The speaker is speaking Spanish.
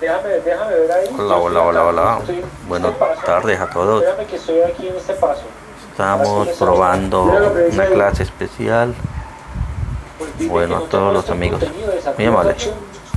Déjame, déjame ver ahí. Hola, hola, hola, hola. Estoy Buenas tardes a todos. Espérame que estoy aquí en este paso. Estamos probando una clase especial. Pues bueno, a todos los amigos. Muy amable.